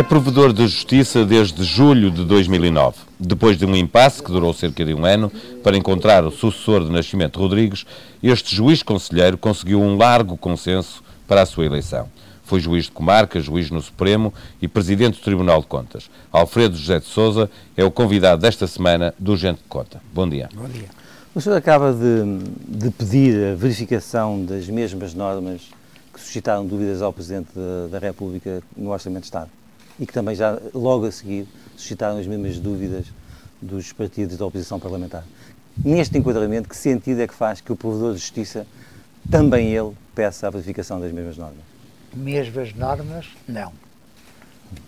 É provedor de justiça desde julho de 2009. Depois de um impasse que durou cerca de um ano para encontrar o sucessor de Nascimento Rodrigues, este juiz conselheiro conseguiu um largo consenso para a sua eleição. Foi juiz de comarca, juiz no Supremo e presidente do Tribunal de Contas. Alfredo José de Souza é o convidado desta semana do Gente de Conta. Bom dia. Bom dia. O senhor acaba de, de pedir a verificação das mesmas normas que suscitaram dúvidas ao Presidente da, da República no Orçamento de Estado e que também já logo a seguir suscitaram as mesmas dúvidas dos partidos da oposição parlamentar. Neste enquadramento, que sentido é que faz que o Provedor de Justiça, também ele, peça a verificação das mesmas normas? Mesmas normas, não.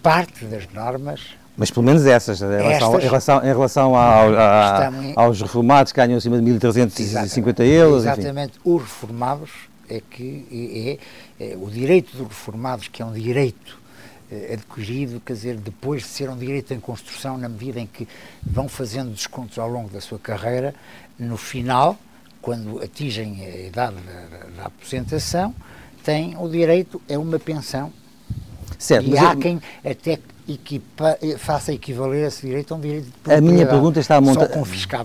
Parte das normas. Mas pelo menos essas, em relação, Estas, em relação, em relação ao, a, aos reformados que ganham acima de 1.350 euros. Exatamente, enfim. os reformados é que é, é, é o direito dos reformados, que é um direito adquirido, quer dizer, depois de ser um direito em construção, na medida em que vão fazendo descontos ao longo da sua carreira, no final, quando atingem a idade da, da aposentação, têm o direito a uma pensão. Certo, e há eu... quem até equipa, faça equivaler esse direito a um direito de a minha pergunta está a monta...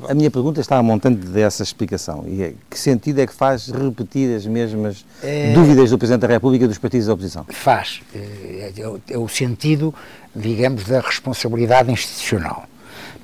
A minha pergunta está a montante dessa explicação. E é, que sentido é que faz repetir as mesmas é... dúvidas do Presidente da República e dos partidos da oposição? Faz. É, é, o, é o sentido, digamos, da responsabilidade institucional.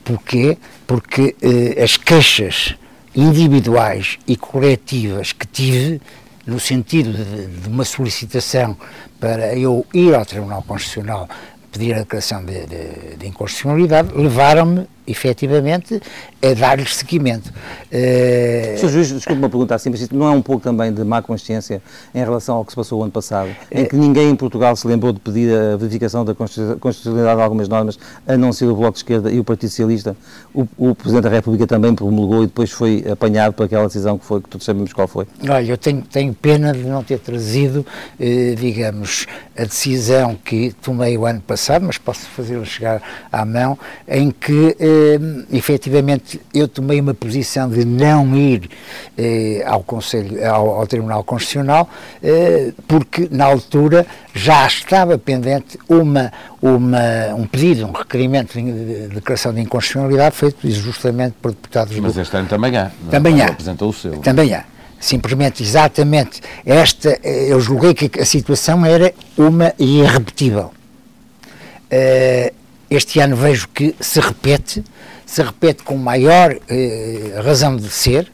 Porquê? Porque eh, as queixas individuais e coletivas que tive, no sentido de, de uma solicitação para eu ir ao Tribunal Constitucional pedir a declaração de, de, de inconstitucionalidade, levaram-me efetivamente, a dar-lhes seguimento. Uh... Sr. Juiz, desculpe uma pergunta assim, mas isto não é um pouco também de má consciência em relação ao que se passou o ano passado, em que ninguém em Portugal se lembrou de pedir a verificação da constitucionalidade de algumas normas, a não ser o Bloco de Esquerda e o Partido Socialista. O, o Presidente da República também promulgou e depois foi apanhado por aquela decisão que foi, que todos sabemos qual foi. Olha, eu tenho, tenho pena de não ter trazido, eh, digamos, a decisão que tomei o ano passado, mas posso fazê-la chegar à mão, em que eh, eh, efetivamente eu tomei uma posição de não ir eh, ao, Conselho, ao, ao, Tribunal Constitucional, eh, porque na altura já estava pendente uma, uma, um pedido, um requerimento de, declaração de inconstitucionalidade feito justamente por deputados Mas do... este ano também há. É? Também há. Apresentou o seu. Também há simplesmente, exatamente, esta, eh, eu julguei que a situação era uma irrepetível. Uh, este ano vejo que se repete, se repete com maior eh, razão de ser,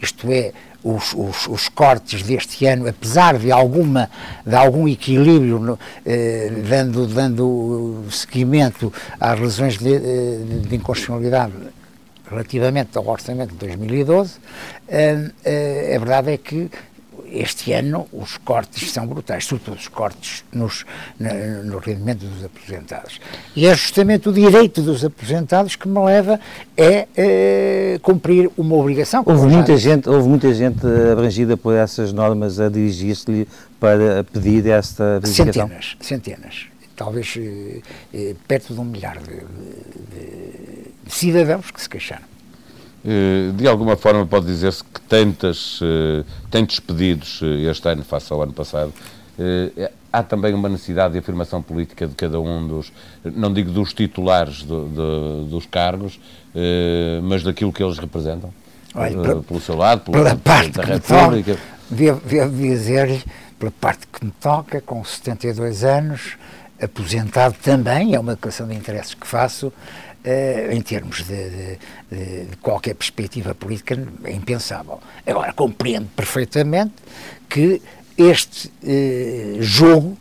isto é, os, os, os, cortes deste ano, apesar de, alguma, de algum equilíbrio, no, eh, dando, dando seguimento às razões de, eh, de inconstitucionalidade relativamente ao orçamento de 2012, eh, eh, a verdade é que este ano os cortes são brutais, sobretudo os cortes nos, no, no rendimento dos aposentados. E é justamente o direito dos aposentados que me leva a, a cumprir uma obrigação. Houve muita, gente, houve muita gente abrangida por essas normas a dirigir-se-lhe para pedir esta verificação? Centenas, centenas. Talvez eh, eh, perto de um milhar de, de, de cidadãos que se queixaram. Eh, de alguma forma pode dizer-se que tantas, eh, tantos pedidos eh, este ano face ao ano passado, há também uma necessidade de afirmação política de cada um dos, não digo dos titulares do, do, dos cargos, mas daquilo que eles representam? Olha, pelo seu lado, pelo pela parte da República? Devo, devo dizer-lhe, pela parte que me toca, com 72 anos, aposentado também, é uma declaração de interesses que faço, Uh, em termos de, de, de, qualquer perspectiva política, é impensável. Agora, compreendo perfeitamente que este uh, jogo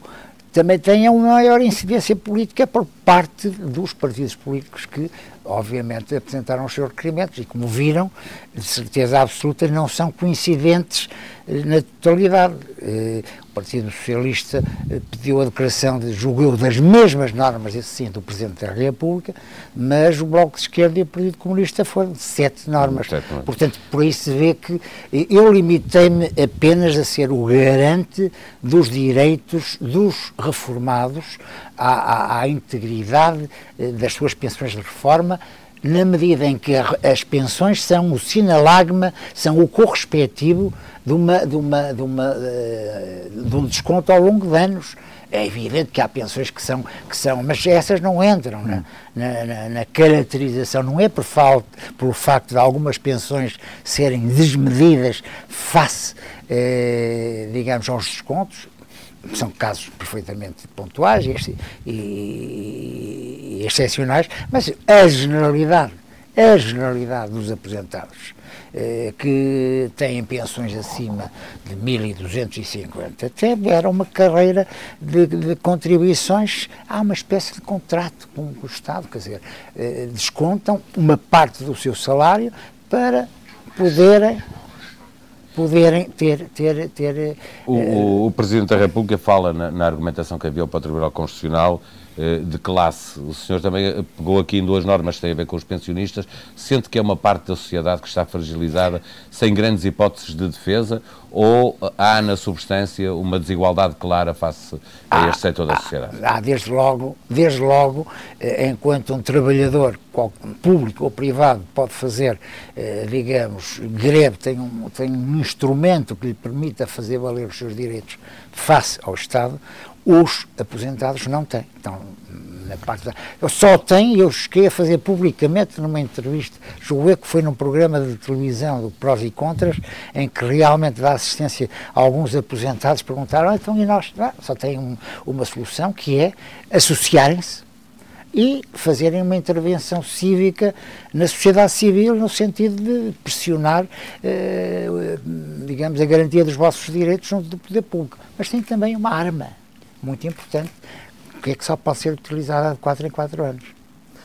também tenha uma maior incidência política por parte dos partidos políticos que, obviamente, apresentaram os seus requerimentos e, como viram, de certeza absoluta, não são coincidentes eh, na totalidade. Partido Socialista eh, pediu a declaração de, julgo eu, das mesmas normas, esse sim, do Presidente da República, mas o Bloco de Esquerda e o Partido Comunista foram sete normas. Sete normas. Portanto, por aí se vê que eu limitei-me apenas a ser o garante dos direitos dos reformados à, à, à integridade eh, das suas pensões de reforma, na medida em que as pensões são o sinalagma, são o correspectivo de, uma, de, uma, de, uma, eh, de um desconto ao longo de anos. É evidente que há pensões que são, que são mas essas não entram na, na, na caracterização, não é por falta, pelo facto de algumas pensões serem desmedidas face, eh, digamos, aos descontos, são casos perfeitamente pontuais e, e, e excepcionais, mas a generalidade, a generalidade dos aposentados eh, que têm pensões acima de 1.250 tiveram uma carreira de, de, contribuições, há uma espécie de contrato com o Estado, quer dizer, eh, descontam uma parte do seu salário para poderem poderem ter. ter, ter o, uh, o, Presidente da República fala na, na argumentação que havia para o Tribunal Constitucional de classe. O senhor também eh, pegou aqui em duas normas que têm a ver com os pensionistas. Sente que é uma parte da sociedade que está fragilizada, sem grandes hipóteses de defesa, ou há na substância uma desigualdade clara face a este setor da sociedade? Há, desde logo, desde logo, enquanto um trabalhador público ou privado pode fazer, digamos, greve, tem um, tem um instrumento que lhe permita fazer valer os seus direitos face ao Estado, os aposentados não têm. Então, na parte da, só tenho, eu cheguei a fazer publicamente numa entrevista, julguei que foi num programa de televisão do Prós e Contras, em que realmente dá assistência a alguns aposentados, perguntaram, ah, então e nós? Ah, só tem um, uma solução, que é associarem-se e fazerem uma intervenção cívica na sociedade civil no sentido de pressionar, eh, digamos, a garantia dos vossos direitos junto do poder público. Mas tem também uma arma muito importante, que é que só pode ser utilizada de 4 em 4 anos,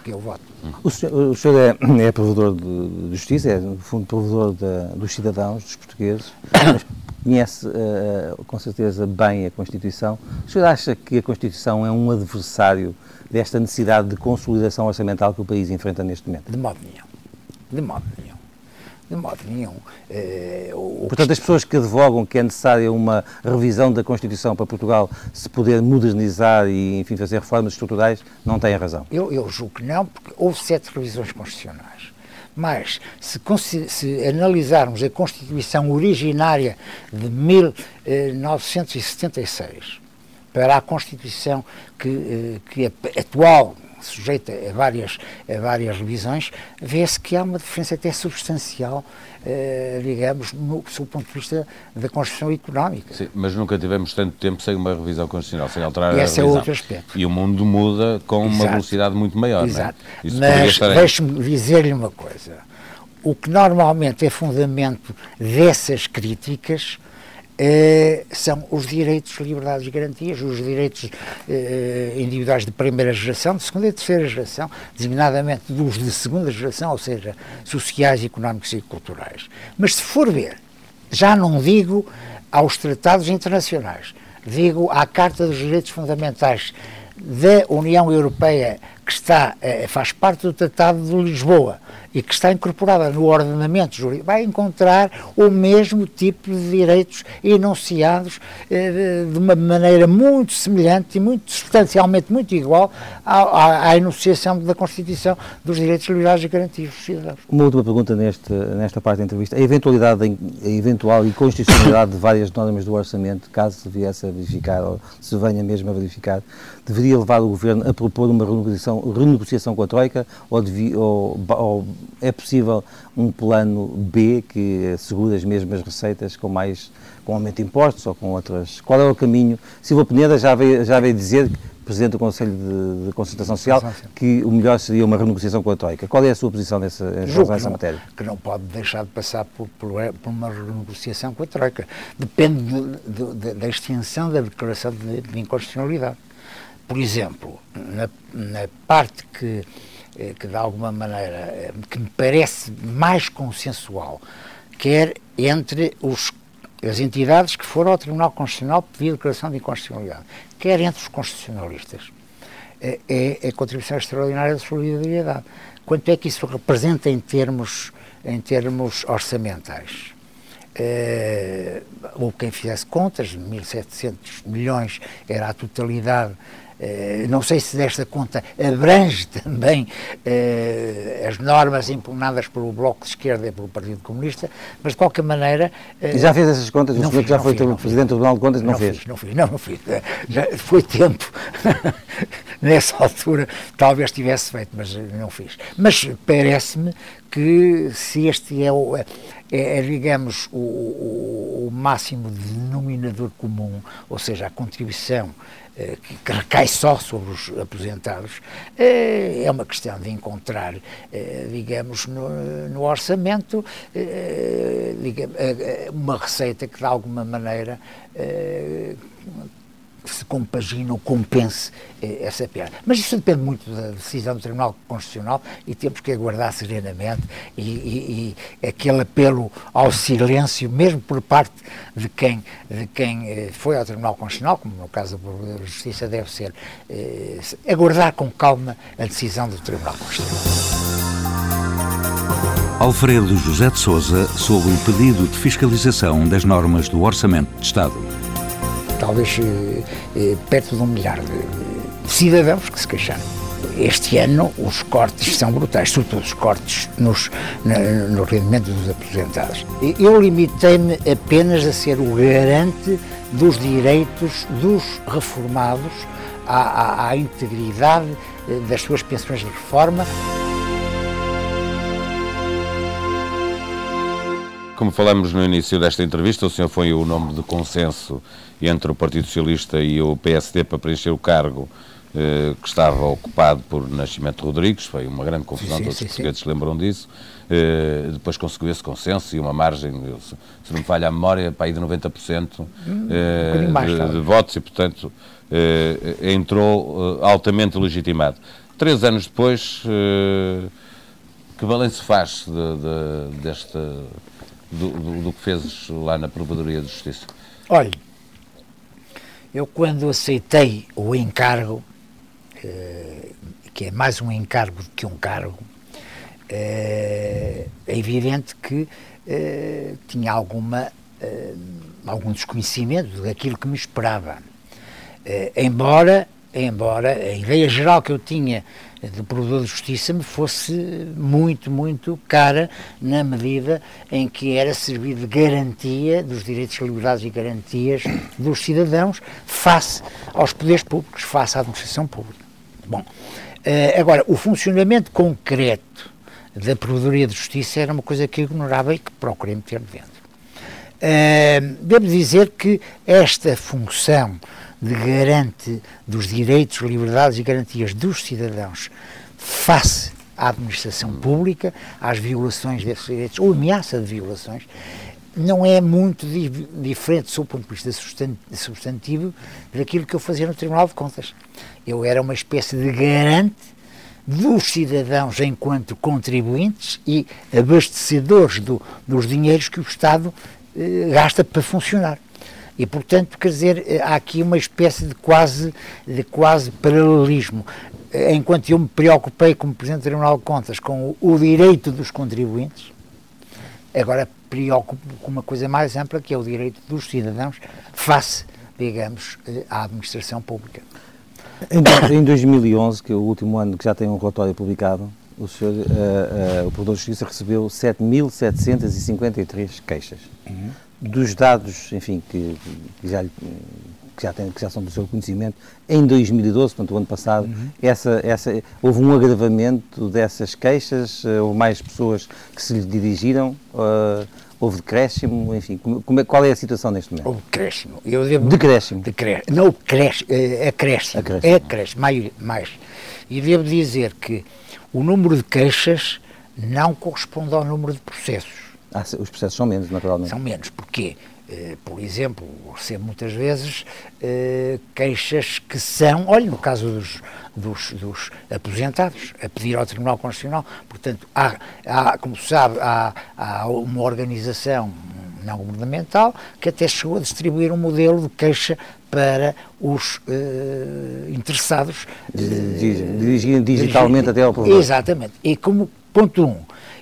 que é o voto. O senhor, o senhor é, é provedor de, de, justiça, é, no fundo, provedor de, dos cidadãos, dos portugueses, conhece uh, com certeza bem a Constituição. O senhor acha que a Constituição é um adversário desta necessidade de consolidação orçamental que o país enfrenta neste momento? De modo nenhum. De modo nenhum. De modo nenhum. Eh, o, Portanto, as pessoas que advogam que é necessária uma revisão da Constituição para Portugal se poder modernizar e, enfim, fazer reformas estruturais, não têm razão. Eu, eu julgo que não, porque houve sete revisões constitucionais. Mas, se, se, analisarmos a Constituição originária de 1976 para a Constituição que, eh, que é atual, sujeita a várias, a várias revisões, vê-se que há uma diferença até substancial, eh, digamos, no, do ponto de vista da construção económica. Sim, mas nunca tivemos tanto tempo sem uma revisão constitucional, sem alterar e a esse revisão. é outro aspecto. E o mundo muda com Exato. uma velocidade muito maior. Exato. É? Mas deixe-me dizer-lhe uma coisa. O que normalmente é fundamento dessas críticas eh, são os direitos, liberdades e garantias, os direitos eh, individuais de primeira geração, de segunda e terceira geração, designadamente dos de segunda geração, ou seja, sociais, económicos e culturais. Mas se for ver, já não digo aos tratados internacionais, digo à Carta dos Direitos Fundamentais da União Europeia, que está, eh, faz parte do Tratado de Lisboa, e que está incorporada no ordenamento jurídico, vai encontrar o mesmo tipo de direitos enunciados eh, de uma maneira muito semelhante e muito substancialmente muito igual à, à, à enunciação da Constituição dos direitos liberais e garantidos dos cidadãos. Uma última pergunta neste, nesta parte da entrevista. A eventualidade, a eventual inconstitucionalidade de várias normas do orçamento, caso se viesse a verificar ou se venha mesmo a verificar, deveria levar o Governo a propor uma renegociação, renegociação com a Troika ou, ou, ou é possível um plano B que assegure as mesmas receitas com mais com aumento de impostos ou com outras? Qual é o caminho? Silva Peneda já veio, já veio dizer, Presidente do Conselho de, de Consultação Social, que o melhor seria uma renegociação com a Troika. Qual é a sua posição nessa, nessa matéria? Que não pode deixar de passar por, por, por uma renegociação com a Troika. Depende de, de, da extensão da declaração de, de inconstitucionalidade. Por exemplo, na, na parte que que de alguma maneira, eh, que me parece mais consensual, quer entre os, as entidades que foram ao Tribunal Constitucional pedir declaração de inconstitucionalidade, quer entre os constitucionalistas, é, é a contribuição extraordinária de solidariedade. Quanto é que isso representa em termos, em termos orçamentais? Uh, houve quem fizesse contas, 1.700 milhões era a totalidade eh, não sei se desta conta abrange também eh, as normas impugnadas pelo Bloco de Esquerda e pelo Partido Comunista, mas de qualquer maneira. Eh, já fez essas contas? O senhor que já foi fiz, Presidente do Tribunal de Contas não, não fez? Fiz, não fiz, não, não fiz. Já foi tempo. Nessa altura talvez tivesse feito, mas não fiz. Mas parece-me que se este é o. É, é, digamos, o, o, o máximo denominador comum, ou seja, a contribuição eh, que recai só sobre os aposentados, eh, é uma questão de encontrar, eh, digamos, no, no orçamento, uma receita que de alguma maneira se compagine ou compense eh, essa perda. Mas isso depende muito da decisão do Tribunal Constitucional e temos que aguardar serenamente e, e, e aquele apelo ao silêncio, mesmo por parte de quem, de quem eh, foi ao Tribunal Constitucional, como no caso da Justiça deve ser, eh, aguardar com calma a decisão do Tribunal Constitucional. Alfredo José de Souza sobre o pedido de fiscalização das normas do Orçamento de Estado talvez eh, eh, perto de um milhar de cidadãos que se queixaram. Este ano os cortes são brutais, sobretudo os cortes nos, no rendimento dos aposentados. Eu limitei-me apenas a ser o garante dos direitos dos reformados à, à, à integridade eh, das suas pensões de reforma. Como falamos no início desta entrevista, o senhor foi o nome de consenso entre o Partido Socialista e o PSD para preencher o cargo eh, que estava ocupado por Nascimento Rodrigues, foi uma grande confusão, sim, todos sim, os portugueses se lembram disso. Eh, depois conseguiu esse consenso e uma margem, se, se não me falha a memória, para aí de 90% hum, eh, um de, de, votos e, portanto, eh, entrou eh, altamente legitimado. Três anos depois, eh, que balanço faz de, de, deste, do, do, do que fez lá na Provedoria de Justiça? Olha, eu, quando aceitei o encargo, eh, que é mais um encargo do que um cargo, eh, é evidente que eh, tinha alguma, algum desconhecimento daquilo que me esperava. embora, embora a ideia geral que eu tinha do provedor de justiça me fosse muito, muito cara na medida em que era servir de garantia dos direitos, liberdades e garantias dos cidadãos face aos poderes públicos, face à administração pública. Bom, eh, agora, o funcionamento concreto da Provedoria de Justiça era uma coisa que eu ignorava e que procurei meter dentro. Uh, devo dizer que esta função de garante dos direitos, liberdades e garantias dos cidadãos face à administração pública, às violações desses direitos, ou ameaça de violações, não é muito di diferente, do ponto de vista substantivo, daquilo que eu fazia no Tribunal de Contas. Eu era uma espécie de garante dos cidadãos enquanto contribuintes e abastecedores do, dos dinheiros que o Estado eh, gasta para funcionar. E, portanto, quer dizer, eh, há aqui uma espécie de quase, de quase paralelismo. Enquanto eu me preocupei, como Presidente do Tribunal de Contas, com o, o direito dos contribuintes, agora preocupo com uma coisa mais ampla, que é o direito dos cidadãos face, digamos, eh, à administração pública. Em, 2011, que é o último ano que já tem um relatório publicado, o senhor, uh, uh, o Provedor de Justiça recebeu 7.753 queixas. Uhum dos dados, enfim, que, que já, que, já tem, que já são do seu conhecimento, em 2012, portanto, o ano passado, uhum. essa, essa, houve um agravamento dessas queixas, eh, houve mais pessoas que se lhe dirigiram, uh, houve decréscimo, enfim, como, é, qual é a situação neste momento? Houve decréscimo. Eu devo, decréscimo? decréscimo. Não, cresce, é. Acréscimo. É acréscimo, mais, mais. E devo dizer que o número de queixas não corresponde ao número de processos. Ah, os processos são menos, naturalmente. São menos. Porquê? Uh, por exemplo, recebo muitas vezes uh, queixas que são, olha, no caso dos, dos, dos, aposentados, a pedir ao Tribunal Constitucional, portanto, há, há como se sabe, há, há uma organização não governamental que até chegou a distribuir um modelo de queixa para os uh, interessados. Dirigirem digitalmente até ao problema. Exatamente. E como Ponto 1. Um,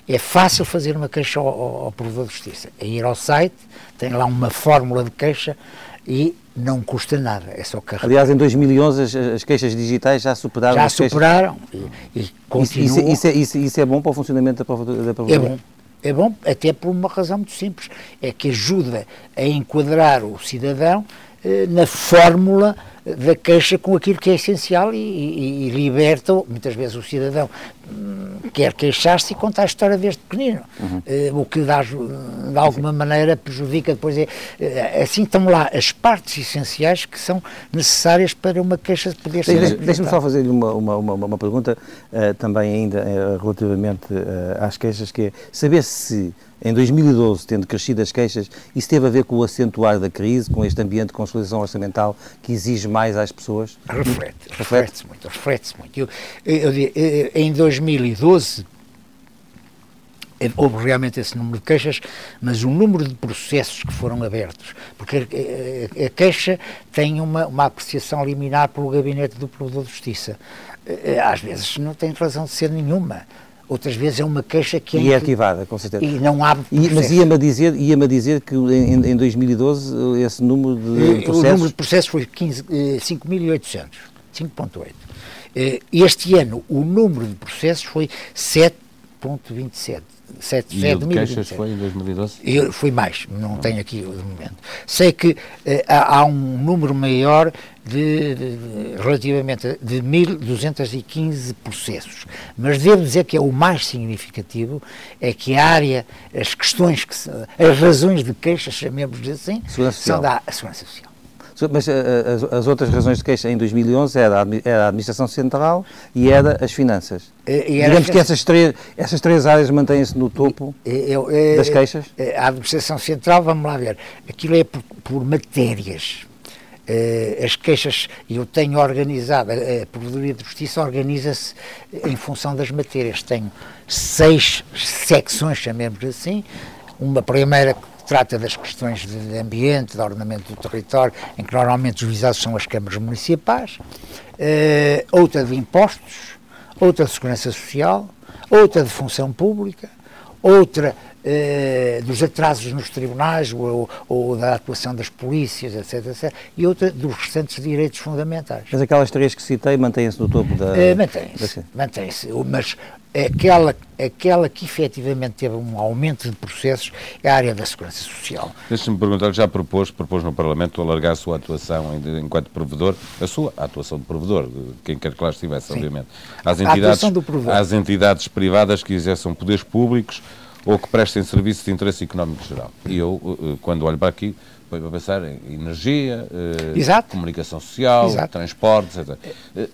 é fácil fazer uma queixa ao, ao, ao provedor de justiça. É ir ao site, tem lá uma fórmula de queixa e não custa nada, é só carregar. Aliás, em 2011 as, as queixas digitais já superaram Já superaram queixas... e, e continuam. Isso, isso, é, isso, isso, é bom para o funcionamento da Provedora? É bom. É bom até por uma razão muito simples, é que ajuda a enquadrar o cidadão na fórmula da queixa com aquilo que é essencial e, e, e liberta, muitas vezes, o cidadão hum, quer queixar-se e contar a história desde pequenino, uhum. uh, o que dá, de alguma maneira prejudica depois. É, uh, assim estão lá as partes essenciais que são necessárias para uma queixa poder ser. Deixa-me só fazer-lhe uma, uma, uma, uma, pergunta, uh, também ainda relativamente às queixas, que é saber se em 2012, tendo crescido as queixas, isso teve a ver com o acentuar da crise, com este ambiente de consolidação orçamental que exige mais às pessoas? Reflete, reflete-se muito, reflete-se muito. Eu, eu, eu, em 2012 houve realmente esse número de queixas, mas o número de processos que foram abertos, porque a, queixa tem uma, uma apreciação liminar pelo gabinete do Provedor de Justiça. Eh, às vezes não tem razão de ser nenhuma outras vezes é uma queixa que é... E é ativada, com certeza. E não abre e, Mas ia-me dizer, ia dizer que em, em 2012 esse número de processos... O número de processos foi 5.800, 5.8. Eh, este ano o número de processos foi 7.27. 7, e o de queixas foi em 2012? Eu, foi mais, não, tenho aqui o momento. Sei que eh, há, há, um número maior de, de, de relativamente de 1.215 processos, mas devo dizer que é o mais significativo é que a área, as questões, que, as razões de queixas, chamemos assim, são da Segurança Social. Mas eh, eh, as, as, outras razões de queixa em 2011 era a, era a administração central e era as finanças. E, e Digamos que essas três, essas três áreas mantêm-se no topo eu, eu, das queixas? A administração central, vamos lá ver, aquilo é por, por matérias. Uh, as queixas, eu tenho organizado, a Provedoria de Justiça organiza-se em função das matérias. Tenho seis secções, chamemos assim. Uma primeira trata das questões de ambiente, de ordenamento do território, em que normalmente os visados são as câmaras municipais, uh, outra de impostos, outra de segurança social, outra de função pública, outra uh, dos atrasos nos tribunais ou, ou, da atuação das polícias, etc, etc, e outra dos restantes direitos fundamentais. Mas aquelas três que citei mantêm-se no topo da... Uh, mantêm-se, mantém-se, mas aquela, aquela que efetivamente teve um aumento de processos é a área da segurança social. Deixa-me perguntar, já propôs, propôs no Parlamento alargar a sua atuação enquanto provedor, a sua atuação de provedor, quem quer que lá estivesse, Sim. obviamente, às entidades, às entidades privadas que exerçam poderes públicos ou que prestem serviços de interesse económico geral. E eu, eh, eh, quando olho para aqui, põe para pensar em energia, eh, comunicação social, Exato. transportes, etc. Eh,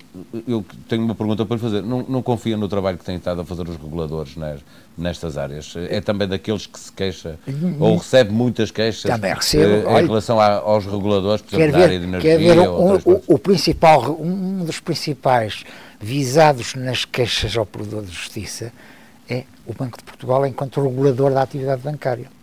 eu tenho uma pergunta para lhe fazer. Não, não confia no trabalho que têm estado a fazer os reguladores nas, nestas áreas? É também daqueles que se queixa ou recebe muitas queixas também recebo, eh, em relação a, aos reguladores, por exemplo, ver, da área de energia? Quer ver, um, o, o, principal, um dos principais visados nas queixas ao provedor de justiça é o Banco de Portugal enquanto regulador da atividade bancária.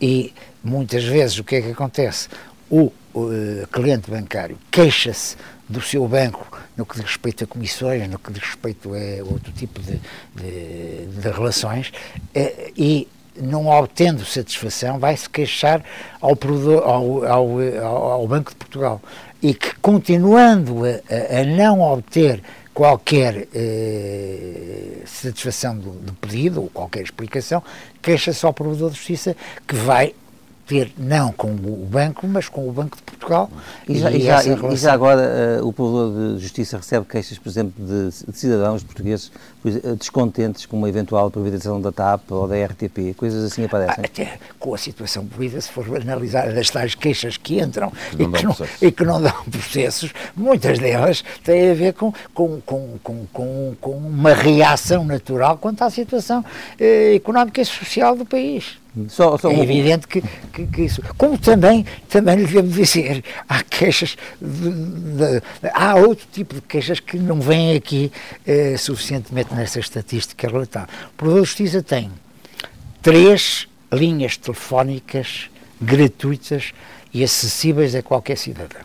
E muitas vezes o que é que acontece? O, eh, cliente bancário queixa-se do seu banco no que diz respeito a comissões, no que diz respeito a outro tipo de, de, de relações, eh, e não obtendo satisfação, vai se queixar ao, ao, ao, ao, Banco de Portugal. E que, continuando a, a não obter qualquer eh, satisfação do, do, pedido ou qualquer explicação, queixa-se ao provedor de justiça que vai ter não com o banco, mas com o Banco de Portugal. E já, e já, e já agora uh, o Provedor de Justiça recebe queixas, por exemplo, de, de cidadãos portugueses eh, descontentes com uma eventual privatização da TAP ou da RTP, coisas assim aparecem? Até com a situação política, se for analisar as tais queixas que entram que e, que não, e, que não, dão processos, muitas delas têm a ver com, com, com, com, com, com uma reação natural quanto à situação eh, económica e social do país. Só, só é evidente que, que, que, isso. Como também, também lhe devo dizer, há queixas, de, de, há outro tipo de queixas que não vêm aqui eh, suficientemente nessa estatística relatada. O Provedor de Justiça tem três linhas telefónicas gratuitas e acessíveis a qualquer cidadão.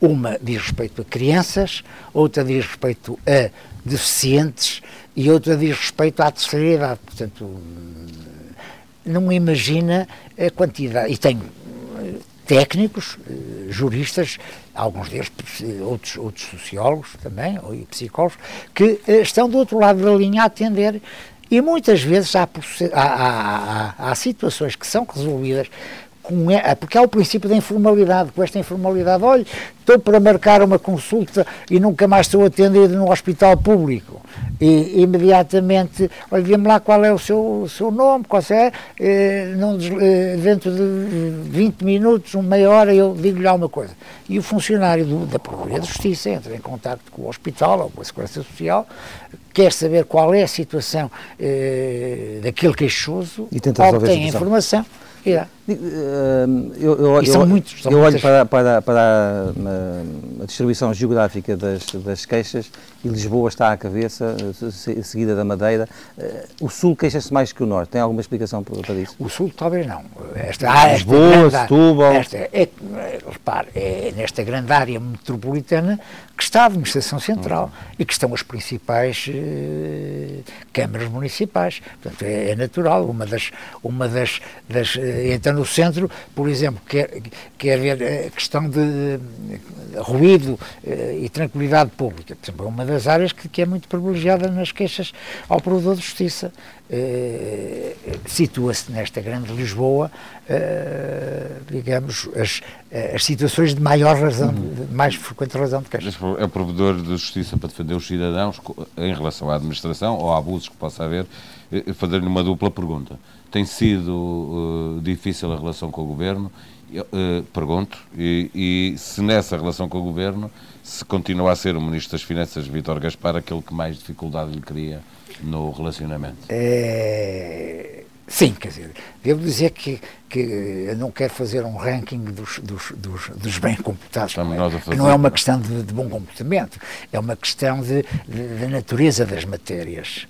Uma diz respeito a crianças, outra diz respeito a deficientes, e outra diz respeito à terceira idade. Portanto, não imagina a quantidade. E tenho eh, técnicos, eh, juristas, alguns deles, outros, outros sociólogos também, e psicólogos, que eh, estão do outro lado da linha a atender. E muitas vezes há, há, há, há situações que são resolvidas com, é, porque há o princípio da informalidade, com esta informalidade, olha, estou para marcar uma consulta e nunca mais estou atendido no hospital público. E imediatamente, olha, diga-me lá qual é o seu, o seu nome, qual é, eh, não, eh, dentro de 20 minutos, uma meia hora, eu digo-lhe alguma coisa. E o funcionário do, da Procuradoria de Justiça entra em contato com o hospital ou com a Segurança Social, quer saber qual é a situação eh, daquele queixoso, e tenta obtém a informação Yeah. Eu, eu, eu, são muitos, são eu olho para, para, para a, a, distribuição geográfica das, das queixas e Lisboa está à cabeça, seguida da Madeira. Eh, o Sul queixa-se mais que o Norte. Tem alguma explicação para isso? O Sul talvez não. Esta, ah, Lisboa, Setúbal... Esta, é, repare, é nesta grande área metropolitana que está a administração central uhum. e que estão as principais eh, câmaras municipais. Portanto, é, é, natural. Uma das, uma das, das então no centro, por exemplo, quer, quer ver a questão de ruído eh, e tranquilidade pública. Por exemplo, é uma das áreas que, que é muito privilegiada nas queixas ao provedor de justiça. Uh, situa-se nesta grande Lisboa, uh, digamos, as, as situações de maior razão, uhum. de mais frequente razão de queixa. É o provedor de justiça para defender os cidadãos em relação à administração ou a abusos que possa haver, fazer-lhe uma dupla pergunta. Tem sido uh, difícil a relação com o Governo? pergunto, e, e se nessa relação com o Governo se continua a ser o Ministro das Finanças, Vítor Gaspar, aquele que mais dificuldade lhe cria no relacionamento? É... Sim, quer dizer, devo dizer que, que eu não quero fazer um ranking dos, dos, dos, dos bem comportados, não é? que não é uma questão de, de, bom comportamento, é uma questão de, de natureza das matérias.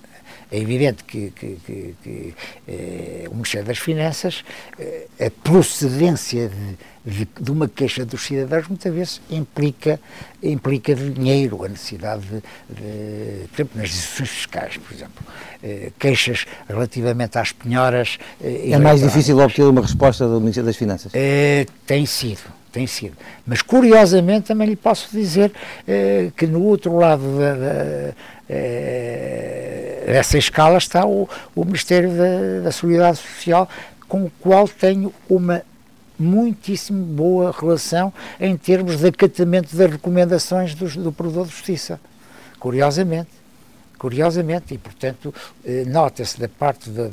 É evidente que, que, que, que eh, o Ministério das Finanças, eh, a procedência de, de, de, uma queixa dos cidadãos muitas vezes implica, implica dinheiro, a necessidade de, de, por exemplo, nas decisões fiscais, por exemplo, eh, queixas relativamente às penhoras. Eh, é mais difícil obter uma resposta do Ministério das Finanças? Eh, tem sido tem sido. Mas curiosamente também lhe posso dizer eh, que no outro lado da, da, eh, dessa escala está o, o Ministério da, da Solidariedade Social, com o qual tenho uma muitíssimo boa relação em termos de acatamento das recomendações do, do Provedor de Justiça. Curiosamente curiosamente, e portanto eh, nota-se da parte do,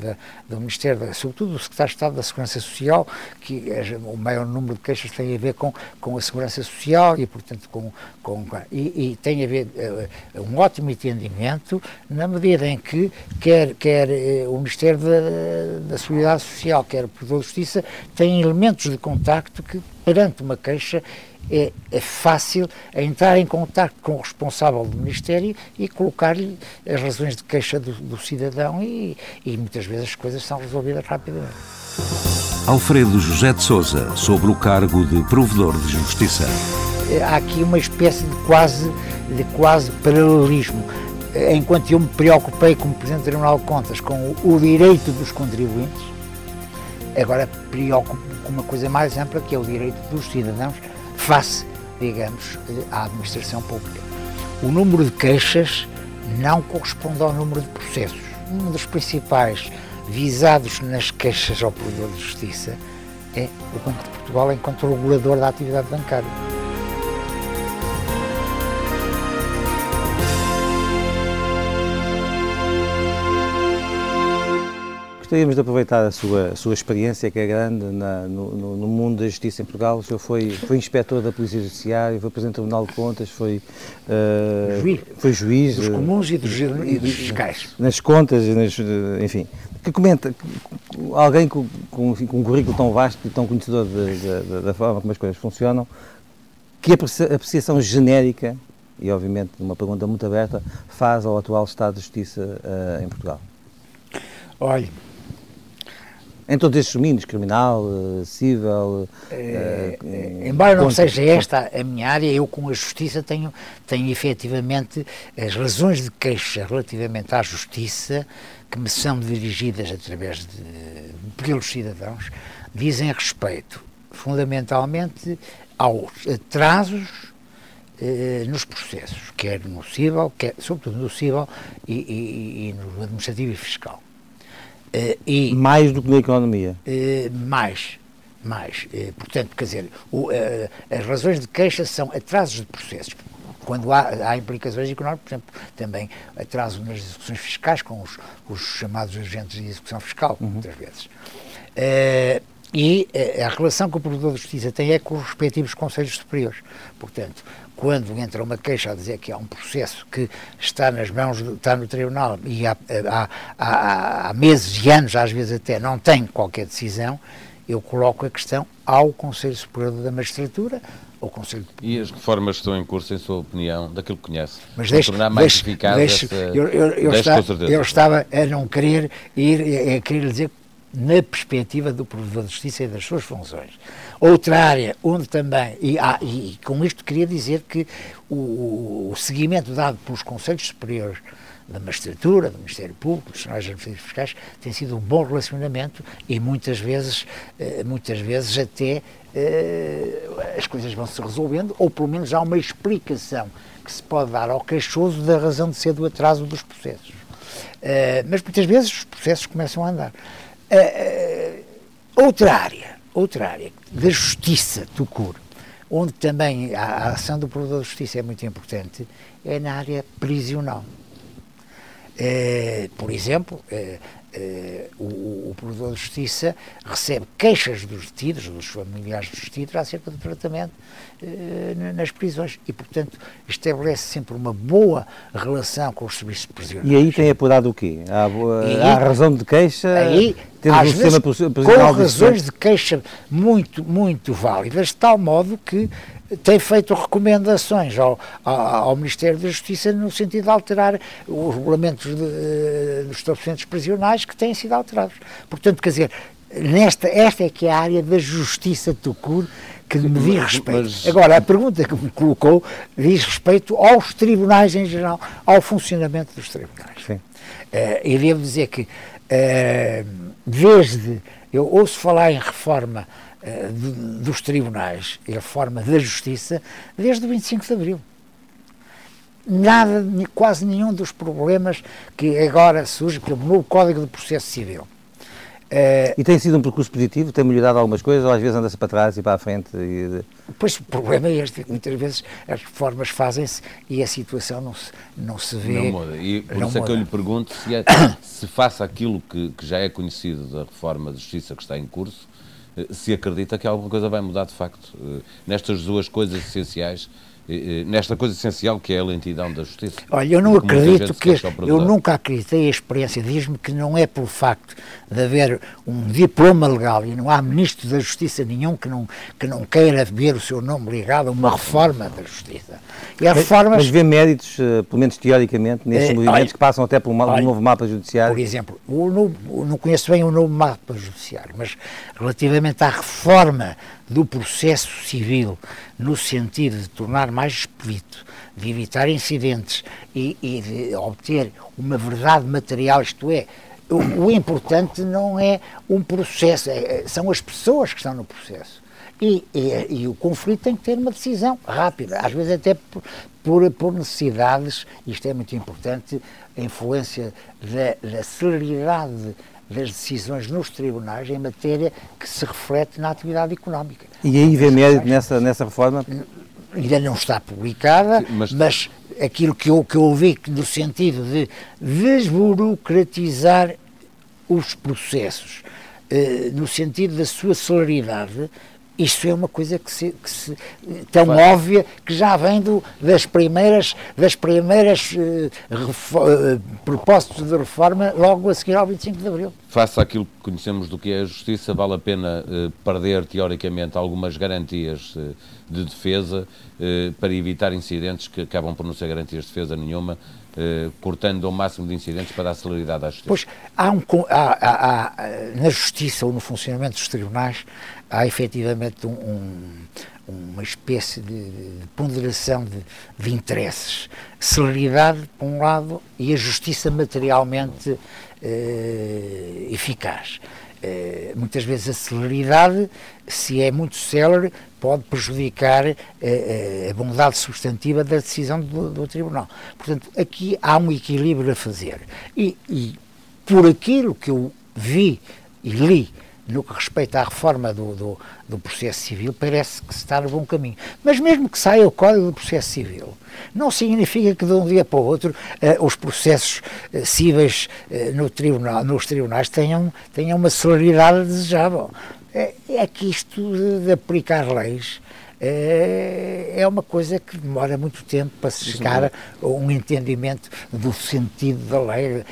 do Ministério, sobretudo do Secretário de Estado da Segurança Social, que é, o maior número de queixas tem a ver com, com a Segurança Social e portanto com, com e, e tem a ver uh, um ótimo entendimento na medida em que quer, quer uh, o Ministério da, da Seguridade Social, quer o Poder de Justiça, têm elementos de contacto que perante uma queixa é, é fácil entrar em contato com o responsável do Ministério e colocar-lhe as razões de queixa do, do cidadão e, e muitas vezes as coisas são resolvidas rapidamente. Alfredo José de Souza, sobre o cargo de provedor de justiça. É, há aqui uma espécie de quase, de quase paralelismo. Enquanto eu me preocupei como Presidente do Tribunal de Contas com o, o direito dos contribuintes, agora preocupo com uma coisa mais ampla que é o direito dos cidadãos face, digamos, à administração pública. O número de queixas não corresponde ao número de processos. Um dos principais visados nas queixas ao Poder de Justiça é o Banco de Portugal enquanto regulador da atividade bancária. Gostaríamos de aproveitar a sua, a sua experiência, que é grande, na, no, no, mundo da justiça em Portugal. O senhor foi, foi inspetor da Polícia Judiciária, foi Presidente do Tribunal de Contas, foi, uh, juiz. foi juiz. Dos comuns e dos, e dos fiscais. Nas contas, nas, enfim. Que comenta, alguém com, com, com, um currículo tão vasto e tão conhecedor de, de, da forma como as coisas funcionam, que apreciação genérica, e obviamente uma pergunta muito aberta, faz ao atual Estado de Justiça uh, em Portugal? Olhe, Em todos estes domínios, criminal, uh, civil... Uh, embora não seja esta a minha área, eu com a justiça tenho, tenho efetivamente as razões de queixa relativamente à justiça que me são dirigidas através de, pelos cidadãos, dizem respeito fundamentalmente aos atrasos eh, nos processos, quer no civil, quer, sobretudo no civil e, e, e no administrativo e fiscal. Uh, e, mais do que na economia? Uh, mais, mais. Uh, portanto, quer dizer, o, as razões de queixa são atrasos de processos. Quando há, há implicações económicas, por exemplo, também atraso nas execuções fiscais, com os, os chamados agentes de execução fiscal, uhum. muitas vezes. e a relação que o Provedor de Justiça tem é com os respectivos Conselhos Superiores. Portanto, quando entra uma queixa a dizer que há um processo que está nas mãos, está no tribunal e há, há, há, há meses e anos, às vezes até, não tem qualquer decisão, eu coloco a questão ao Conselho Superior da Magistratura, ao Conselho... E as reformas estão em curso, em sua opinião, daquilo que conhece? Mas deixe, tornar mais deixe, eficaz deixe, essa, eu, eu, eu, está, eu, estava a não querer ir, a querer dizer na perspectiva do Provedor de Justiça e das suas funções. Outra área onde também, e, e com isto queria dizer que o, o, seguimento dado pelos Conselhos Superiores da Magistratura, do Ministério Público, dos Tribunais Administrativos Fiscais, tem sido um bom relacionamento e muitas vezes, eh, muitas vezes até eh, as coisas vão se resolvendo, ou pelo menos há uma explicação que se pode dar ao queixoso da razão de ser do atraso dos processos. Eh, mas muitas vezes os processos começam a andar. Uh, outra área, outra área da justiça do cur, onde também a, ação do provedor de justiça é muito importante, é na área prisional. Uh, por exemplo, Uh, o, o provedor de justiça recebe queixas dos detidos, dos familiares dos detidos, acerca do tratamento uh, nas prisões e, portanto, estabelece sempre uma boa relação com os serviços prisionais. E aí tem apurado o quê? Há, aí, há razão de queixa? Aí, temos às um vezes, com razões de queixa muito, muito válidas, de tal modo que tem feito recomendações ao, ao, ao, Ministério da Justiça no sentido de alterar os regulamentos de, eh, dos estabelecimentos prisionais que têm sido alterados. Portanto, quer dizer, nesta, esta é que é a área da justiça do CUR que me diz respeito. Mas... Agora, a pergunta que me colocou diz respeito aos tribunais em geral, ao funcionamento dos tribunais. Sim. Uh, e devo dizer que, uh, desde, eu ouço falar em reforma dos tribunais e a forma da justiça desde o 25 de Abril. Nada, quase nenhum dos problemas que agora surgem, pelo novo Código de Processo Civil. Uh, e tem sido um percurso positivo? Tem melhorado algumas coisas ou às vezes anda-se para trás e para a frente? E... Pois o problema é este, que muitas vezes as reformas fazem-se e a situação não se, não se vê. Não muda. E por isso muda. é que eu lhe pergunto se, é, se faça aquilo que, que já é conhecido da reforma de justiça que está em curso, eh, se acredita que alguma coisa vai mudar de facto. Eh, nestas duas coisas essenciais nesta coisa essencial que é a lentidão da justiça. Olha, eu não acredito que, eu nunca acreditei, a experiência diz-me que não é pelo facto de haver um diploma legal e não há ministro da Justiça nenhum que não, que não queira ver o seu nome ligado a uma reforma da Justiça. E mas, reformas... mas vê méritos, pelo menos teoricamente, nesses é, movimentos olha, que passam até pelo olha, novo mapa judiciário? Por exemplo, o novo, não conheço bem o novo mapa judiciário, mas relativamente à reforma do processo civil, no sentido de tornar mais expedito, de evitar incidentes e, e de obter uma verdade material, isto é, o, o importante não é um processo, é, são as pessoas que estão no processo. E, e, e, o conflito tem que ter uma decisão rápida, às vezes até por, por, por necessidades, isto é muito importante, a influência da, da celeridade das decisões nos tribunais em matéria que se reflete na atividade económica. E aí vê mérito nessa, nessa reforma? Ainda não está publicada, Sim, mas... mas... aquilo que eu, que eu ouvi no sentido de desburocratizar os processos, eh, no sentido da sua celeridade, isto é uma coisa que se, que se tão Vai. óbvia que já vem do, das primeiras, das primeiras uh, uh, propósitos de reforma logo a seguir ao 25 de Abril. face àquilo que conhecemos do que é a justiça, vale a pena eh, perder, teoricamente, algumas garantias de defesa para evitar incidentes que acabam por não ser garantias de defesa nenhuma, cortando ao máximo de incidentes para dar celeridade à justiça? Pois, há, um, há, há, há na justiça ou no funcionamento dos tribunais, há efetivamente um, um uma espécie de, de ponderação de, de, interesses. Celeridade, por um lado, e a justiça materialmente eh, eficaz. Eh, muitas vezes a celeridade, se é muito célere, pode prejudicar eh, a bondade substantiva da decisão do, do, Tribunal. Portanto, aqui há um equilíbrio a fazer. E, e por aquilo que eu vi e li no que respeita à reforma do, do, do, processo civil, parece que se está no bom caminho. Mas mesmo que saia o Código do Processo Civil, não significa que de um dia para o outro uh, os processos uh, cíveis uh, no tribunal, nos tribunais tenham, tenham uma celeridade desejável. É, é que isto de, de aplicar leis é, é uma coisa que demora muito tempo para se chegar a um entendimento do sentido da lei,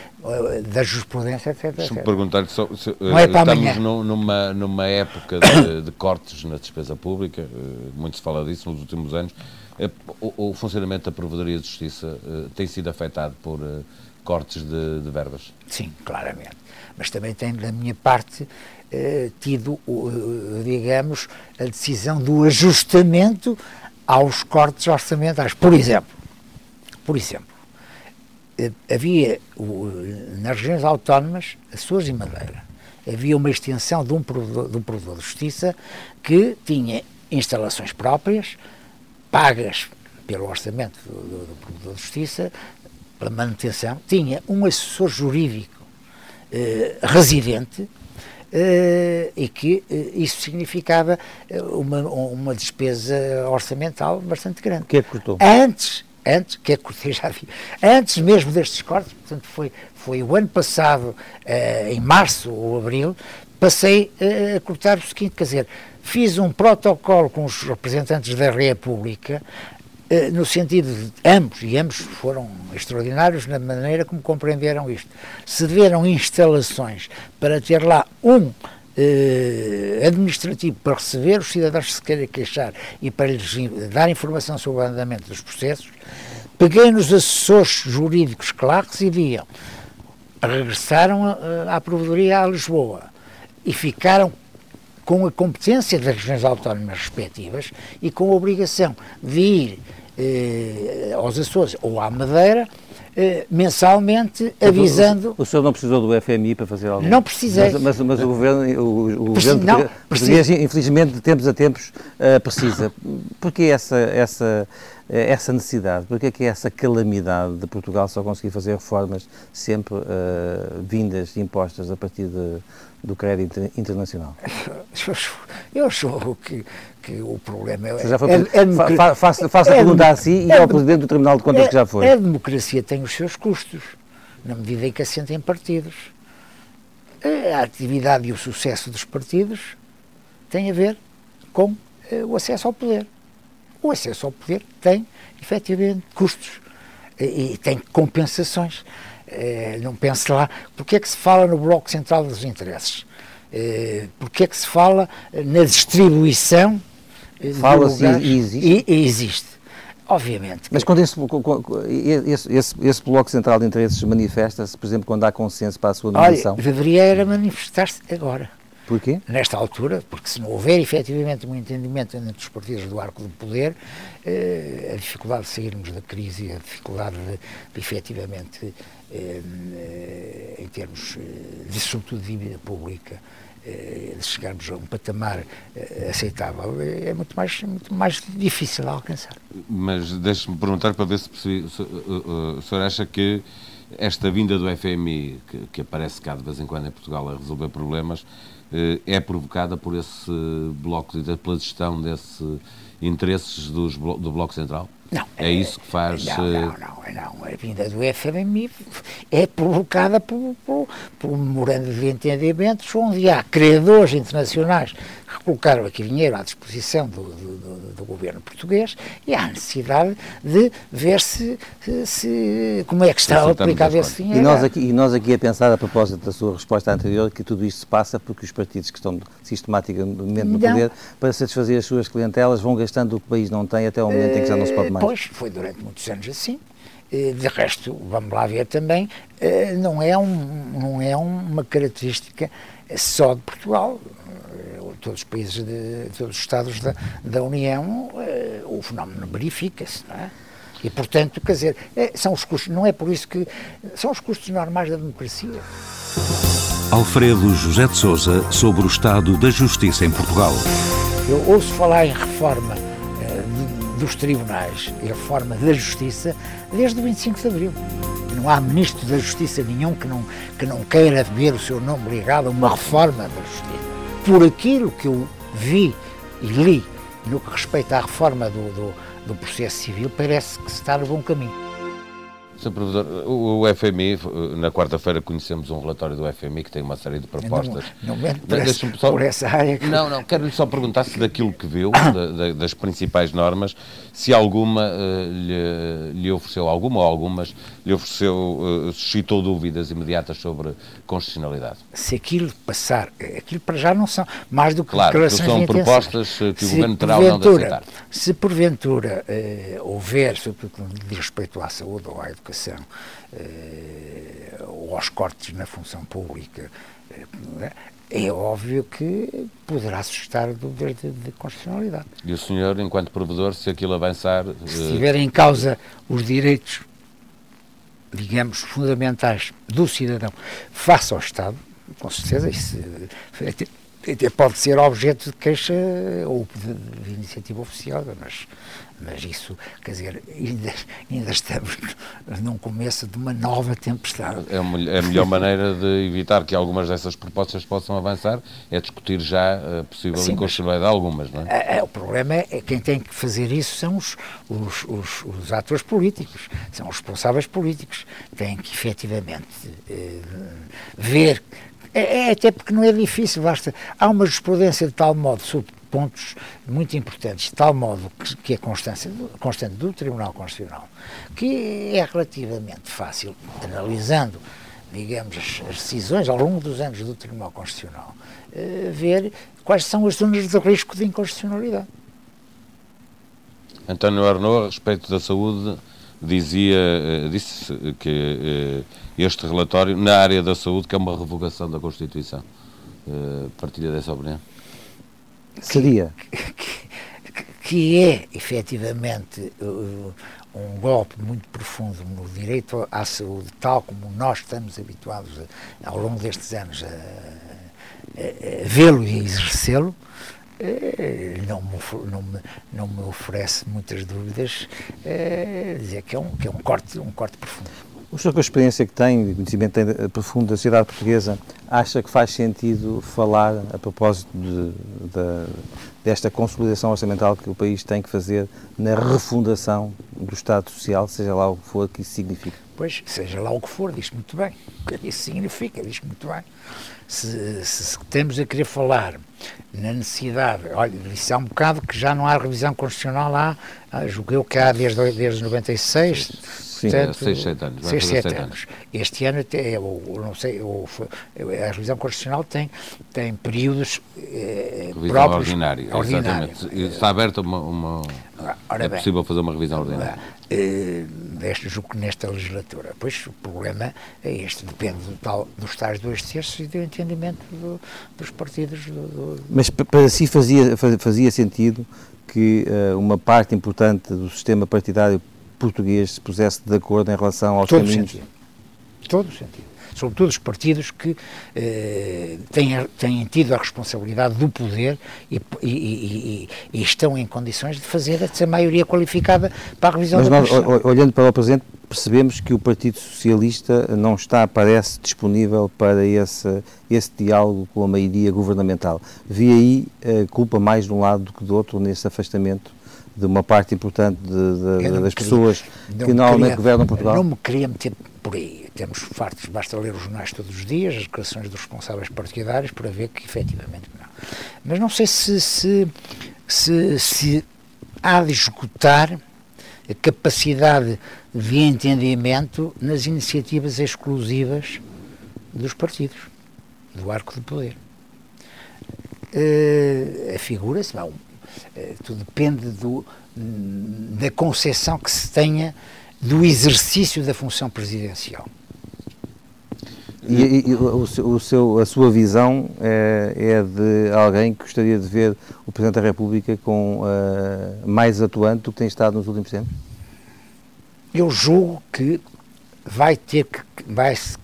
da jurisprudência, etc. Deixa-me perguntar só, se, Não é para estamos numa, numa época de, de, cortes na despesa pública, eh, muito se fala disso nos últimos anos. Eh, o, o funcionamento da Provedoria de Justiça eh, tem sido afetado por cortes de, de verbas? Sim, claramente. Mas também tem, da minha parte, eh, tido, eh, digamos, a decisão do ajustamento aos cortes orçamentais. Por exemplo, por exemplo, eh, havia nas regiões autónomas, Açores e Madeira, havia uma extensão de um provedor, de, um provedor de justiça que tinha instalações próprias, pagas pelo orçamento do, do, do provedor de justiça, pela manutenção, tinha um assessor jurídico eh, residente Uh, e que uh, isso significava uma, uma despesa orçamental bastante grande. que é que cortou? Antes, antes, que é cortei, já vi, antes mesmo destes cortes, portanto foi, foi o ano passado, em março ou abril, passei a cortar o seguinte, quer dizer, fiz um protocolo com os representantes da República eh, no sentido de ambos, e ambos foram extraordinários na maneira como compreenderam isto, cederam instalações para ter lá um eh, administrativo para receber os cidadãos que se querem queixar e para lhes dar informação sobre o andamento dos processos, peguei nos assessores jurídicos que lá residiam, regressaram à Provedoria a Lisboa e ficaram com a competência das regiões autónomas respectivas e com a obrigação de ir eh, aos Açores ou à Madeira, eh, mensalmente avisando. O, o, senhor não precisou do FMI para fazer algo? Não precisei. Mas, mas, mas o governo, o, o Preci governo português, infelizmente, de tempos a tempos, uh, precisa. Porquê essa, essa, essa necessidade? Porquê é que é essa calamidade de Portugal só conseguir fazer reformas sempre uh, vindas, impostas a partir de, do crédito internacional? Eu sou que que o problema é. Já foi, é, é fa, faça é, a pergunta assim e é, ao Presidente do Tribunal de Contas que já foi. A democracia tem os seus custos, na medida em que assentem partidos. A atividade e o sucesso dos partidos tem a ver com uh, o acesso ao poder. O acesso ao poder tem, efetivamente, custos e, e tem compensações. Uh, não pense lá, porque é que se fala no Bloco Central dos Interesses? Uh, porque é que se fala na distribuição Fala-se e existe. E, existe. Obviamente. Mas quando esse, esse, esse, esse, Bloco Central de Interesses manifesta-se, por exemplo, quando há consenso para a sua nomeação? Olha, deveria era manifestar-se agora. Porquê? Nesta altura, porque se não houver efetivamente um entendimento entre os partidos do arco do poder, eh, a dificuldade de sairmos da crise, a dificuldade de, de efetivamente, eh, em termos eh, de, sobretudo, dívida pública, chegarmos a um patamar eh, aceitável é muito mais, muito mais difícil de alcançar. Mas deixe-me perguntar para ver se se, o senhor acha que esta vinda do FMI, que, que, aparece cá de vez em quando em Portugal a resolver problemas, é provocada por esse bloco, pela gestão desses interesses dos, do Bloco Central? Não, é, é isso que faz. Não, não, não, não. A vinda do FMI é provocada por, por, por um memorando de entendimentos onde há criadores internacionais colocaram aqui dinheiro à disposição do, do, do, governo português e há necessidade de ver se, se como é que está a aplicar esse dinheiro. E nós, aqui, e nós aqui a pensar, a propósito da sua resposta anterior, que tudo isto se passa porque os partidos que estão sistematicamente no não. poder, para satisfazer as suas clientelas, vão gastando o que o país não tem até ao momento em que já não se pode mais. Pois, foi durante muitos anos assim. De resto, vamos lá ver também, eh, não é, um, não é uma característica só de Portugal todos os países, de, todos os Estados da, da União, eh, o fenómeno verifica-se, não é? E, portanto, quer dizer, é, são os custos, não é por isso que. São os custos normais da democracia. Alfredo José de Souza sobre o estado da justiça em Portugal. Eu ouço falar em reforma eh, dos tribunais e reforma da justiça desde o 25 de Abril. Não há ministro da Justiça nenhum que não, que não queira ver o seu nome ligado a uma reforma da justiça por aquilo que eu vi e li no que respeita à reforma do, do, do processo civil, parece que se está no bom caminho. Sr. Professor, o, FMI, na quarta-feira conhecemos um relatório do FMI que tem uma série de propostas. Não, não por, essa, só, por essa área. Que... Não, não, quero-lhe só perguntar se daquilo que viu, da, das principais normas, se alguma uh, lhe, lhe, ofereceu, alguma ou algumas, lhe ofereceu, uh, suscitou dúvidas imediatas sobre constitucionalidade. Se aquilo passar, aquilo para já não são mais do que claro, declarações são de propostas que o Governo terá ou não de aceitar. Se porventura uh, houver, sobretudo diz respeito à saúde ou à educação, educação, eh, ou aos cortes na função pública, eh, é óbvio que poderá suscitar dúvidas de, de, constitucionalidade. E o senhor, enquanto provedor, se aquilo avançar... Se estiver em causa os direitos, digamos, fundamentais do cidadão face ao Estado, com certeza isso até pode ser objeto de queixa ou de, de iniciativa oficial, mas mas isso, quer dizer, ainda, ainda estamos num começo de uma nova tempestade. É a melhor maneira de evitar que algumas dessas propostas possam avançar é discutir já a possível inconstitucionalidade de algumas, não é? é? é? O problema é quem tem que fazer isso são os, os, os, os atores políticos, são os responsáveis políticos. Têm que efetivamente eh, ver é, é, até porque não é difícil, basta. Há uma jurisprudência de tal modo sobre pontos muito importantes, de tal modo que, que é constante, constante do Tribunal Constitucional, que é relativamente fácil, analisando, digamos, as, as decisões ao longo dos anos do Tribunal Constitucional, eh, ver quais são as zonas de risco de inconstitucionalidade. António Arnaud, a respeito da saúde, dizia, eh, disse que eh, este relatório, na área da saúde, que é uma revogação da Constituição. Partilha dessa opinião? Seria? Que, que é, efetivamente, um golpe muito profundo no direito à saúde, tal como nós estamos habituados a, ao longo destes anos a, a, a vê-lo e a exercê-lo, eh, não me, não, me, não me oferece muitas dúvidas é, dizer que é, um, que é um, corte, um corte profundo. O senhor, com a experiência que tem, o conhecimento tem profundo da sociedade portuguesa, acha que faz sentido falar a propósito de, de, desta consolidação orçamental que o país tem que fazer na refundação do Estado Social, seja lá o que for que isso significa? Pois, seja lá o que for, diz muito bem. O que isso significa, diz muito bem. Se, se, se temos a querer falar na necessidade, olha, isso há um bocado que já não há revisão constitucional lá, julguei que há desde, desde 96, Sim, Portanto, 6, 7 anos. 6, 7 anos. anos. Este ano, até, eu, não sei, eu, a revisão constitucional tem, tem períodos eh, revisão próprios. ordinária, exatamente. Está aberta uma. uma Ora é bem, possível fazer uma revisão ordinária. Uh, deste, julgo nesta legislatura. Pois o problema é este, depende do tal, dos tais dois terços e do entendimento do, dos partidos. Do, do... Mas para si fazia, fazia sentido que uh, uma parte importante do sistema partidário português se pusesse de acordo em relação aos Todo caminhos? Sentido. Todo o sentido. Sobretudo os partidos que eh, têm, têm tido a responsabilidade do poder e, e, e, e, estão em condições de fazer essa maioria qualificada para a revisão Mas da nós, olhando para o presente, percebemos que o Partido Socialista não está, parece, disponível para esse, esse diálogo com a maioria governamental. Vi aí uh, culpa mais de um lado do que do outro nesse afastamento de uma parte importante de, de, das pessoas que normalmente queria, governam Portugal? Não me queria meter por aí. Temos fartos, basta ler os jornais todos os dias, as declarações dos responsáveis partidários, para ver que efetivamente não. Mas não sei se, se, se, se há de esgotar a capacidade de entendimento nas iniciativas exclusivas dos partidos, do arco de poder. Uh, Afigura-se, uh, tudo depende do, da concepção que se tenha do exercício da função presidencial. E, e o, o, seu, a sua visão é, é, de alguém que gostaria de ver o Presidente da República com uh, mais atuante do que tem estado nos últimos tempos? Eu julgo que vai ter que vai se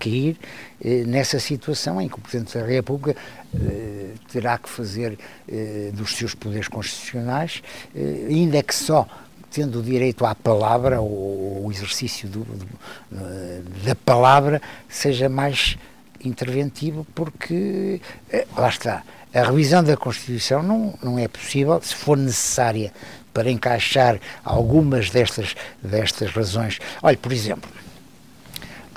eh, nessa situação em que o Presidente da República eh, terá que fazer eh, dos seus poderes constitucionais, eh, ainda que só tendo o direito à palavra, ou o exercício do, do, da palavra, seja mais interventivo, porque eh, lá está. A revisão da Constituição não, não é possível, se for necessária para encaixar algumas destas, destas razões. Olha, por exemplo,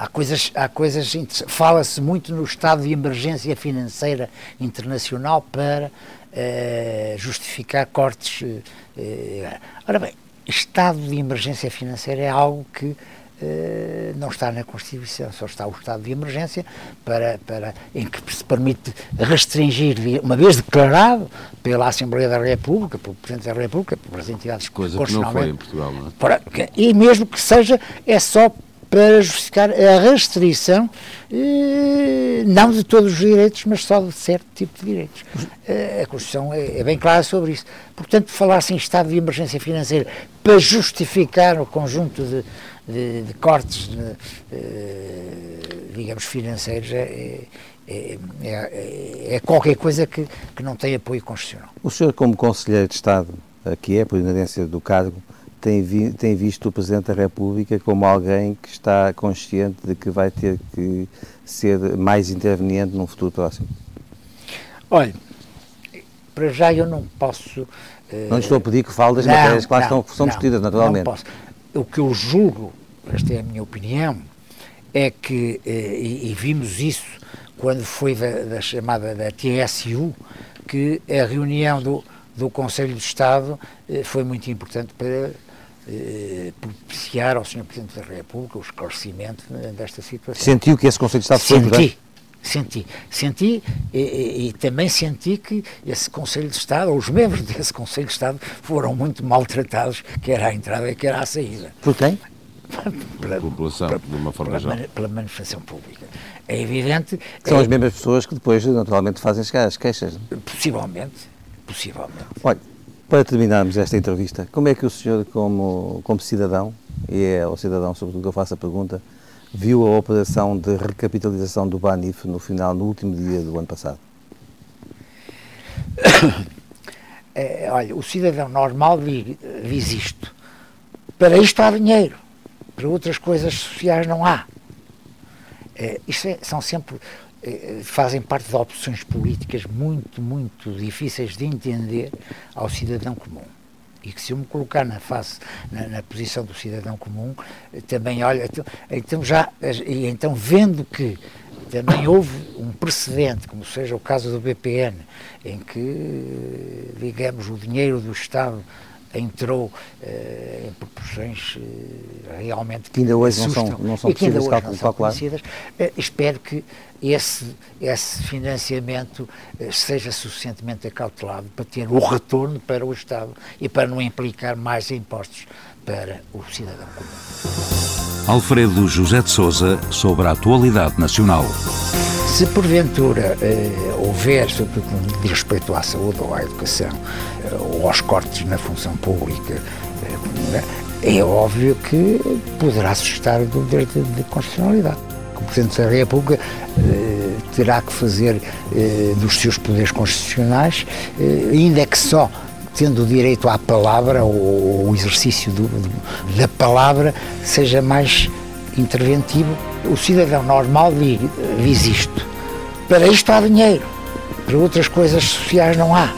há coisas, há coisas fala-se muito no estado de emergência financeira internacional para uh, justificar cortes. Uh, ora bem, estado de emergência financeira é algo que uh, não está na Constituição, só está o estado de emergência para, para, em que se permite restringir, uma vez declarado pela Assembleia da República, pelo Presidente da República, pelas entidades Coisa que não foi em Portugal, não é? Para, e mesmo que seja, é só para justificar a restrição, eh, não de todos os direitos, mas só de certo tipo de direitos. Eh, a Constituição é, é bem clara sobre isso. Portanto, falar-se em estado de emergência financeira para justificar o conjunto de, de, de cortes, eh, digamos, financeiros, é, é, é, é, qualquer coisa que, que não tem apoio constitucional. O senhor, como Conselheiro de Estado, que é por inadência do cargo, tem, vi, tem visto o Presidente da República como alguém que está consciente de que vai ter que ser mais interveniente num futuro próximo? Olha, para já eu não posso. Uh, não estou a pedir que fale das não, matérias que lá não, são discutidas, naturalmente. Não posso. O que eu julgo, esta é a minha opinião, é que, uh, e, e, vimos isso quando foi da, da chamada da TSU, que a reunião do, do Conselho de Estado uh, foi muito importante para eh, propiciar ao Sr. Presidente da República o esclarecimento desta situação. Sentiu que esse Conselho de Estado foi Senti, senti. Senti e, e, e, também senti que esse Conselho de Estado, ou os membros desse Conselho de Estado, foram muito maltratados, quer à entrada, quer à saída. Por quem? pela população, pela, de uma forma pela, pela manifestação pública. É evidente... São é, as mesmas pessoas que depois, naturalmente, fazem chegar as queixas. Possivelmente, possivelmente. Olha, para terminarmos esta entrevista, como é que o senhor, como, como cidadão, e é ao cidadão sobretudo que eu faço a pergunta, viu a operação de recapitalização do Banif no final, no último dia do ano passado? É, olha, o cidadão normal diz isto. Para isto há dinheiro, para outras coisas sociais não há. É, isto é, são sempre fazem parte de opções políticas muito, muito difíceis de entender ao cidadão comum. E que se eu me colocar na face, na, na posição do cidadão comum, eh, também olha, então, então já, e então vendo que também houve um precedente, como seja o caso do BPN, em que, digamos, o dinheiro do Estado entrou uh, em proporções uh, realmente que ainda hoje não são, não são possíveis de calcular. Uh, espero que esse, esse financiamento seja suficientemente acautelado para ter o retorno para o Estado e para não implicar mais impostos para o cidadão comum. Alfredo José de Souza sobre a atualidade nacional. Se porventura eh, houver, sobretudo diz respeito à saúde ou à educação, eh, ou aos cortes na função pública, eh, é óbvio que poderá suscitar dúvidas de, de constitucionalidade. O Presidente da República eh, terá que fazer eh, dos seus poderes constitucionais, ainda que só tendo o direito à palavra, ou o exercício do, do, da palavra, seja mais interventivo. O cidadão normal diz isto. Para isto há dinheiro, para outras coisas sociais não há.